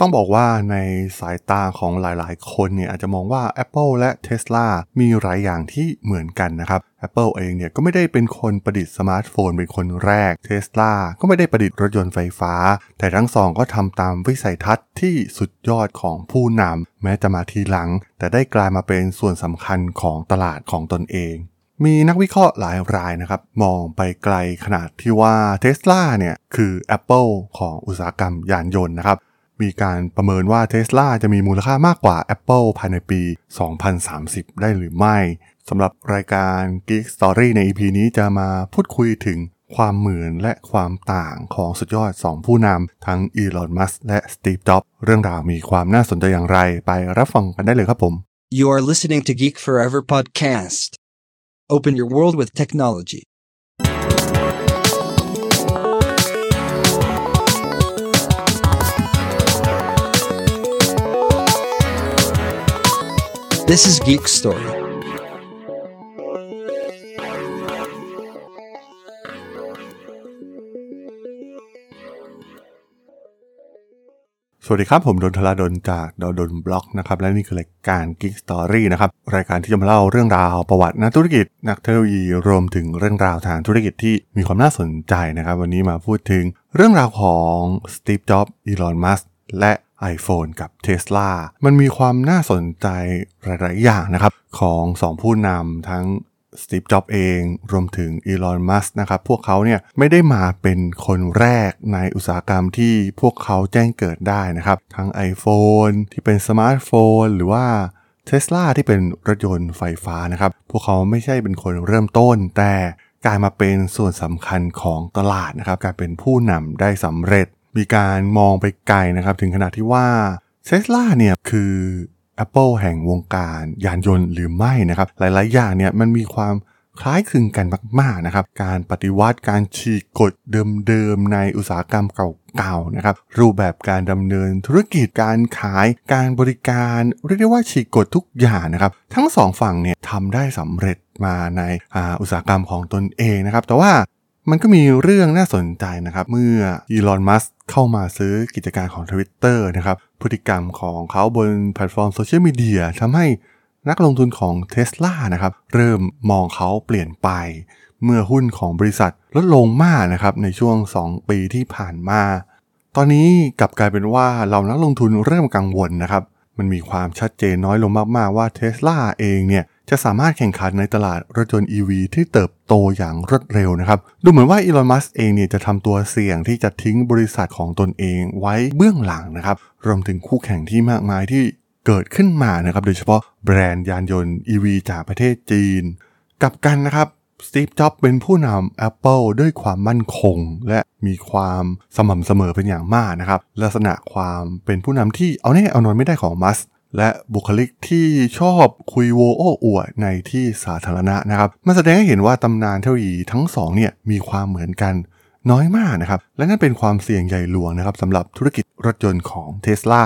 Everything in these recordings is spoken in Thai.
ต้องบอกว่าในสายตาของหลายๆ คนเนี่ยอาจจะมองว่า Apple และ Tesla มีหลายอย่างที่เหมือนกันนะครับ Apple เองเนี่ยก็ไม่ได้เป็นคนประดิษฐ์สมาร์ทโฟนเป็นคนแรก Tesla ก็ไม่ได้ประดิษฐ์รถยนต์ไฟฟ้า แต่ทั้งสองก็ทำตามวิสัยทัศน์ที่สุดยอดของผู้นำแม้จะมาทีหลัง แต่ได้กลายมาเป็นส่วนสำคัญของตลาดของตนเองมีนักวิเคราะห์หลายรายนะครับ มองไปไกลขนาดที่ว่า Tesla เนี่ย คือ Apple ของอุตสาหกรรมยานยนต์นะครับ มีการประเมินว่า Tesla จะมีมูลค่ามากกว่า Apple ภายในปี 2030 ได้หรือไม่สำหรับรายการ Geek Story ใน EP นี้จะมาพูดคุยถึงความเหมือนและความต่างของสุดยอด 2 ผู้นำทั้งอีลอน มัสและสตีฟ จ็อบเรื่องราวมีความน่าสนใจอย่างไรไปรับฟังกันได้เลยครับผม You are listening to Geek Forever podcast. Open your world with technology. This is Geek Story. สวัสดีครับ ผมดนทลาดนจากดดนบล็อกนะครับ และนี่คือรายการ Geek Story นะครับ รายการที่จะมาเล่าเรื่องราวประวัตินักธุรกิจ นักเทคโนโลยีรวมถึงเรื่องราวทางธุรกิจที่มีความน่าสนใจนะครับ วันนี้มาพูดถึงเรื่องราวของ Steve Jobs Elon Musk และ iPhone กับ Tesla มันมีความน่าสนใจหลาย ๆ อย่างนะครับ ของ 2 ผู้นำทั้ง Steve Jobs เองรวมถึง Elon Musk นะครับ พวกเขาเนี่ยไม่ได้มาเป็นคนแรกในอุตสาหกรรมที่พวกเขาแจ้งเกิดได้นะครับ ทั้ง iPhone ที่เป็นสมาร์ทโฟน หรือว่า Tesla ที่เป็นรถยนต์ไฟฟ้านะครับ พวกเขาไม่ใช่เป็นคนเริ่มต้น แต่กลายมาเป็นส่วนสำคัญของตลาดนะครับกลายเป็นผู้นำได้สำเร็จ มีการมองไปไกลนะครับถึงขนาดที่ว่า Tesla เนี่ยคือ Apple แห่งวงการยานยนต์หรือไม่นะครับ หลาย ๆ อย่างเนี่ยมันมีความคล้ายคลึงกันมาก ๆ นะครับ การปฏิวัติการฉีกกฎเดิม ๆ ในอุตสาหกรรมเก่า ๆ นะครับ รูปแบบการดำเนินธุรกิจการขายการบริการเรียกได้ว่าฉีกกฎทุกอย่างนะครับ ทั้งสองฝั่งเนี่ยทำได้สำเร็จมาในอาอุตสาหกรรมของตนเองนะครับ แต่ว่า มันก็มีเรื่องน่าสนใจนะครับ เมื่อ Elon Musk เข้ามาซื้อกิจการของ Twitter นะครับ พฤติกรรมของเขาบนแพลตฟอร์มโซเชียลมีเดียทำให้นักลงทุนของ Tesla นะครับ เริ่มมองเขาเปลี่ยนไป เมื่อหุ้นของบริษัทลดลงมากนะครับ ในช่วง 2 ปีที่ผ่านมา ตอนนี้กลับกลายเป็นว่าเรานักลงทุนเริ่มกังวลนะครับ มันมีความชัดเจนน้อยลงมากๆว่า Tesla เองเนี่ย จะสามารถแข่งขันในตลาดรถยนต์ EV ที่เติบโตอย่างรวดเร็วนะครับ ดูเหมือนว่าอีลอน มัสเองเนี่ยจะทำตัวเสี่ยงที่จะทิ้งบริษัทของตนเองไว้เบื้องหลังนะครับ รวมถึงคู่แข่งที่มากมายที่เกิดขึ้นมานะครับ โดยเฉพาะแบรนด์ยานยนต์ EV จากประเทศจีน กับกันนะครับสตีฟ จ็อบเป็นผู้นำ Apple ด้วยความมั่นคง และมีความสม่ำเสมอเป็นอย่างมากนะครับ ลักษณะความเป็นผู้นำที่เอาแน่เอานอนไม่ได้ของมัส และบุคลิกที่ชอบคุยโวโอ้อวดในที่สาธารณะนะครับมันแสดงให้เห็นว่าตำนานเทคโนโลยีทั้งสองเนี่ยมีความเหมือนกันน้อยมากนะครับ และนั่นเป็นความเสี่ยงใหญ่หลวงนะครับสำหรับธุรกิจรถยนต์ของ Tesla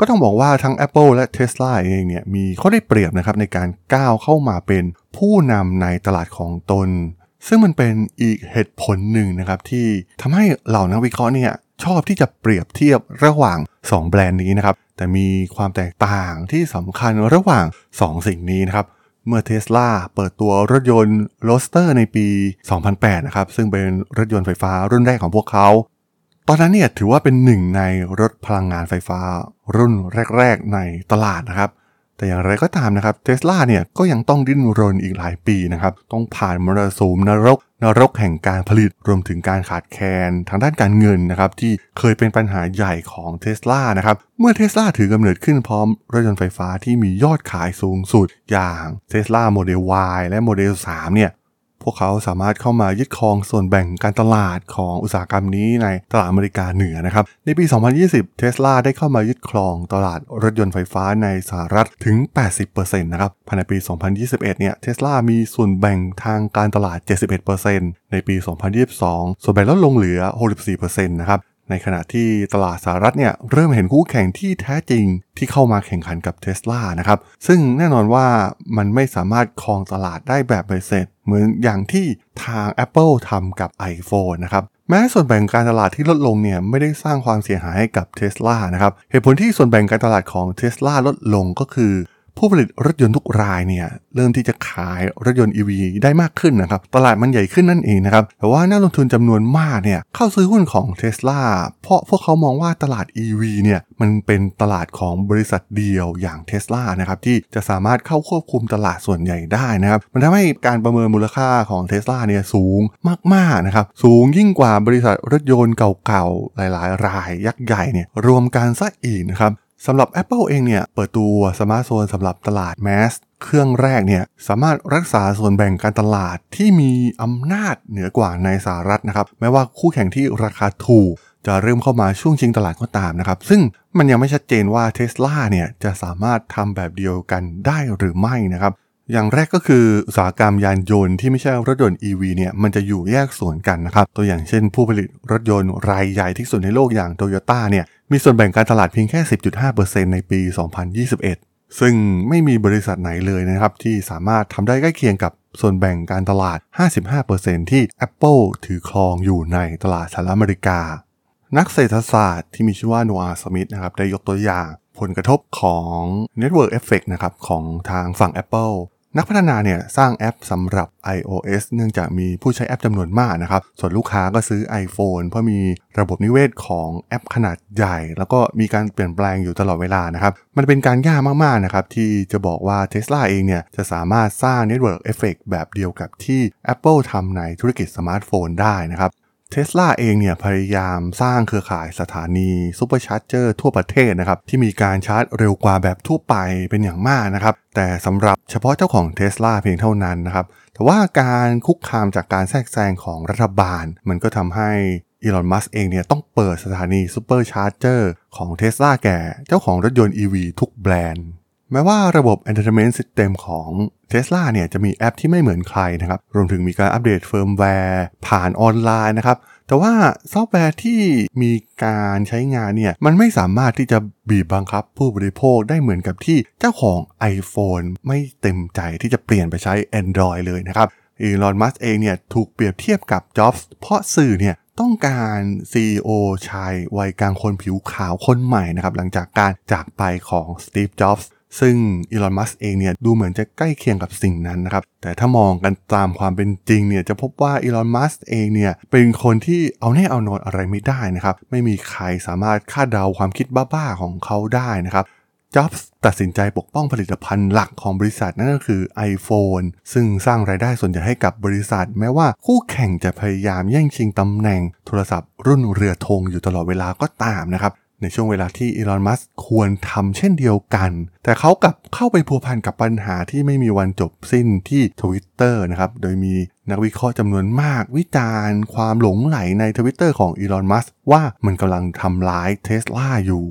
ก็ต้องบอกว่าทั้ง Apple และ Tesla เองเนี่ยมีข้อได้เปรียบนะครับในการก้าวเข้ามาเป็นผู้นำในตลาดของตน ซึ่งมันเป็นอีกเหตุผลหนึ่งนะครับที่ทำให้เหล่านักวิเคราะห์เนี่ยชอบที่จะเปรียบเทียบระหว่าง 2 แบรนด์นี้นะครับ แต่มีความแตกต่างที่สำคัญระหว่าง 2 สิ่งนี้นะครับ เมื่อเทสลาเปิดตัวรถยนต์ Roadster ในปี 2008 นะครับ ซึ่งเป็นรถยนต์ไฟฟ้ารุ่นแรกของพวกเขา ตอนนั้นเนี่ยถือว่าเป็นหนึ่งในรถพลังงานไฟฟ้ารุ่นแรก ๆ ในตลาดนะครับ แต่อย่างไรก็ตามนะครับเทสลาเนี่ยก็ยังต้องดิ้นรนอีกหลายปีนะครับ ต้องผ่านมรสุมนรก นรกแห่งการผลิตรวมถึงการขาดแคลนทางด้านการเงินนะครับ ที่เคยเป็นปัญหาใหญ่ของเทสลานะครับ เมื่อเทสลาถือกำเนิดขึ้นพร้อมรถยนต์ไฟฟ้าที่มียอดขายสูงสุด อย่าง Tesla Model Y และโมเดล 3 เนี่ย พวกเขาสามารถเข้ามายึดครองส่วนแบ่งการตลาดของอุตสาหกรรมนี้ในตลาดอเมริกาเหนือนะครับ ในปี 2020 เทสลาได้เข้ามายึดครองตลาดรถยนต์ไฟฟ้าในสหรัฐถึง 80%นะครับ ภายในปี 2021 เนี่ย เทสลามีส่วนแบ่งทางการตลาด 71%ในปี 2022 ส่วนแบ่งลดลงเหลือ 64%นะครับ ในขณะที่ตลาดสหรัฐเนี่ยเริ่มเห็นคู่แข่งที่แท้จริงที่เข้ามาแข่งขันกับเท s l a นะครับ ซึ่งแน่นอนว่ามันไม่สามารถครองตลาดได้แบบเบเสร็จ เหมือนอย่างที่ทาง Apple ทำกับ iPhone นะครับแม้ส่วนแบ่งการตลาดที่ลดลงเนี่ยไม่ได้สร้างความเสียหายให้กับเท s l a นะครับเหตุผลที่ส่วนแบ่งการตลาดของเท s l a ลดลงก็คือ ผู้ผลิตรถยนต์ทุกรายเนี่ยเริ่มที่จะขายรถยนต์ EV ได้มากขึ้นนะครับ ตลาดมันใหญ่ขึ้นนั่นเองนะครับ แต่ว่านักลงทุนจำนวนมากเนี่ยเข้าซื้อหุ้นของ t ท s l a เพราะพวกเขามองว่าตลาด EV เนี่ยมันเป็นตลาดของบริษัทเดียวอย่าง t ท s l a นะครับที่จะสามารถเข้าควบคุมตลาดส่วนใหญ่ได้นะครับ มันทำให้การประเมินมูลค่าของ t ท s l a เนี่ยสูงมากๆนะครับ สูงยิ่งกว่าบริษัทรถยนต์เก่าๆหลายๆ รายยักษ์ใหญ่เนี่ยรวมกันซะอีกนะครับ สำหรับ Apple เองเนี่ย เปิดตัวสมาร์ทโฟนสำหรับตลาด mass เครื่องแรกเนี่ย สามารถรักษาส่วนแบ่งการตลาดที่มีอำนาจเหนือกว่าในสหรัฐนะครับ แม้ว่าคู่แข่งที่ราคาถูก จะเริ่มเข้ามาช่วงชิงตลาดก็ตามนะครับ ซึ่งมันยังไม่ชัดเจนว่าเท s l a เนี่ย จะสามารถทำแบบเดียวกันได้หรือไม่นะครับอย่างแรกก็คืออุตสาหกรรมยานยนต์ที่ไม่ใช่รถยนต์ EV เนี่ยมันจะอยู่แยกส่วนกันนะครับ ตัวอย่างเช่นผู้ผลิตรถยนต์รายใหญ่ที่สุดในโลกอย่างโตโยต้าเนี่ย มีส่วนแบ่งการตลาดเพียงแค่ 10.5%ในปี 2021 ซึ่งไม่มีบริษัทไหนเลยนะครับ ที่สามารถทำได้ใกล้เคียงกับส่วนแบ่งการตลาด 55%ที่ Apple ถือครองอยู่ในตลาดสหรัฐอเมริกา นักเศรษฐศาสตร์ที่มีชื่อว่าโนอาห์สมิธนะครับได้ยกตัวอย่างผลกระทบของ Network Effect นะครับของทางฝั่ง Apple นักพัฒนาเนี่ยสร้างแอปสำหรับ iOS เนื่องจากมีผู้ใช้แอปจำนวนมากนะครับ ส่วนลูกค้าก็ซื้อ iPhone เพราะมีระบบนิเวศของแอปขนาดใหญ่ แล้วก็มีการเปลี่ยนแปลงอยู่ตลอดเวลานะครับ มันเป็นการยากมากๆนะครับ ที่จะบอกว่า Tesla เองเนี่ยจะสามารถสร้าง Network Effect แบบเดียวกับที่ Apple ทำในธุรกิจสมาร์ทโฟนได้นะครับ เทสลาเองเนี่ยพยายามสร้างเครือข่ายสถานีSupercharger ทั่วประเทศนะครับ ที่มีการชาร์จเร็วกว่าแบบทั่วไปเป็นอย่างมากนะครับ แต่สำหรับเฉพาะเจ้าของเทสลาเพียงเท่านั้นนะครับ แต่ว่าการคุกคามจากการแทรกแซงของรัฐบาล มันก็ทำให้ Elon Musk เองเนี่ยต้องเปิดสถานี Supercharger ของเทสลาแก่เจ้าของรถยนต์ EV ทุกแบรนด์ แม้ว่าระบบ Entertainment System ของ Tesla เนี่ยจะมีแอปที่ไม่เหมือนใครนะครับ รวมถึงมีการอัปเดตเฟิร์มแวร์ผ่านออนไลน์นะครับ แต่ว่าซอฟต์แวร์ที่มีการใช้งานเนี่ย มันไม่สามารถที่จะบีบบังคับผู้บริโภคได้เหมือนกับที่เจ้าของ iPhone ไม่เต็มใจที่จะเปลี่ยนไปใช้ Android เลยนะครับ Elon Musk เองเนี่ยถูกเปรียบเทียบกับจ็อบส์เพราะสื่อเนี่ยต้องการ CEO ชายวัยกลางคนผิวขาวคนใหม่นะครับหลังจากการจากไปของ Steve Jobs ซึ่ง Elon Musk เองเนี่ยดูเหมือนจะใกล้เคียงกับสิ่งนั้นนะครับ แต่ถ้ามองกันตามความเป็นจริงเนี่ยจะพบว่า Elon Musk เองเนี่ยเป็นคนที่เอาแน่เอานอนอะไรไม่ได้นะครับ ไม่มีใครสามารถคาดเดาความคิดบ้าๆของเขาได้นะครับจ็อบส์ตัดสินใจปกป้องผลิตภัณฑ์หลักของบริษัทนั่นก็คือ iPhone ซึ่งสร้างรายได้ส่วนใหญ่ให้กับบริษัท แม้ว่าคู่แข่งจะพยายามแย่งชิงตำแหน่งโทรศัพท์รุ่นเรือธงอยู่ตลอดเวลาก็ตามนะครับ ในช่วงเวลาที่อีลอนมัสควรทำเช่นเดียวกัน แต่เขากลับเข้าไปพัวพันกับปัญหาที่ไม่มีวันจบสิ้นที่ Twitter นะครับ โดยมีนักวิเคราะห์จำนวนมากวิจารณ์ความหลงไหลใน Twitter ของอีลอนมัสว่ามันกำลังทำร้ายเทสลาอยู่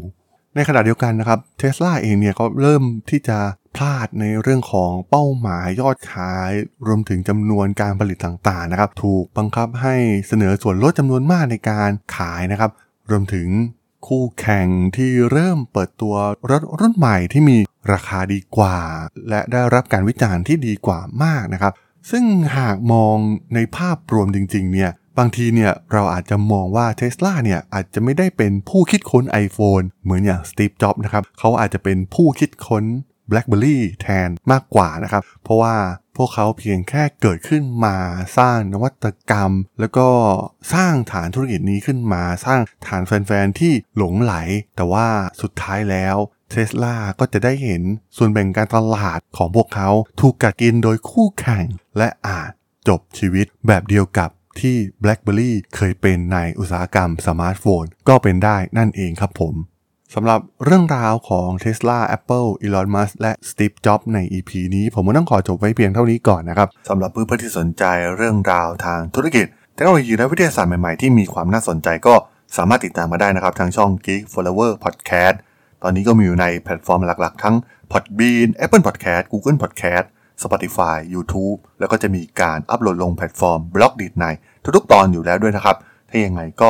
ในขณะเดียวกันนะครับเทสลาเองเนี่ยก็เริ่มที่จะพลาดในเรื่องของเป้าหมายยอดขาย รวมถึงจำนวนการผลิตต่างๆนะครับ ถูกบังคับให้เสนอส่วนลดจำนวนมากในการขายนะครับ รวมถึง คู่แข่งที่เริ่มเปิดตัวรถรุ่นใหม่ที่มีราคาดีกว่า และได้รับการวิจารณ์ที่ดีกว่ามากนะครับ ซึ่งหากมองในภาพรวมจริงๆเนี่ยบางทีเนี่ยเราอาจจะมองว่าเท s l a เนี่ยอาจจะไม่ได้เป็นผู้คิดค้น iPhone เหมือนอย่างสตีฟจ็อบนะครับเขาอาจจะเป็นผู้คิดค้น BlackBerry แทนมากกว่านะครับ เพราะว่า พวกเขาเพียงแค่เกิดขึ้นมาสร้างนวัตกรรม แล้วก็สร้างฐานธุรกิจนี้ขึ้นมา สร้างฐานแฟนๆที่หลงไหล แต่ว่าสุดท้ายแล้วเทสลาก็จะได้เห็นส่วนแบ่งการตลาดของพวกเขาถูกกัดกินโดยคู่แข่ง และอาจจบชีวิตแบบเดียวกับที่ BlackBerry เคยเป็นในอุตสาหกรรมสมาร์ทโฟน ก็เป็นได้นั่นเองครับผม สำหรับเรื่องราวของ Tesla Apple Elon Musk และ Steve Jobs ใน EP นี้ ผมก็ต้องขอจบไว้เพียงเท่านี้ก่อนนะครับสำหรับเพื่อนๆที่สนใจเรื่องราวทางธุรกิจเทคโนโลยีและวิทยาศาสตร์ใหม่ๆ ที่มีความน่าสนใจก็สามารถติดตามมาได้นะครับ ทางช่อง Geek Forever Podcast ตอนนี้ก็มีอยู่ในแพลตฟอร์มหลักๆ ทั้ง Podbean Apple Podcast Google Podcast Spotify YouTube แล้วก็จะมีการอัปโหลดลงแพลตฟอร์ม Blockdit ในทุกๆ ตอนอยู่แล้วด้วยนะครับ ถ้ายังไงก็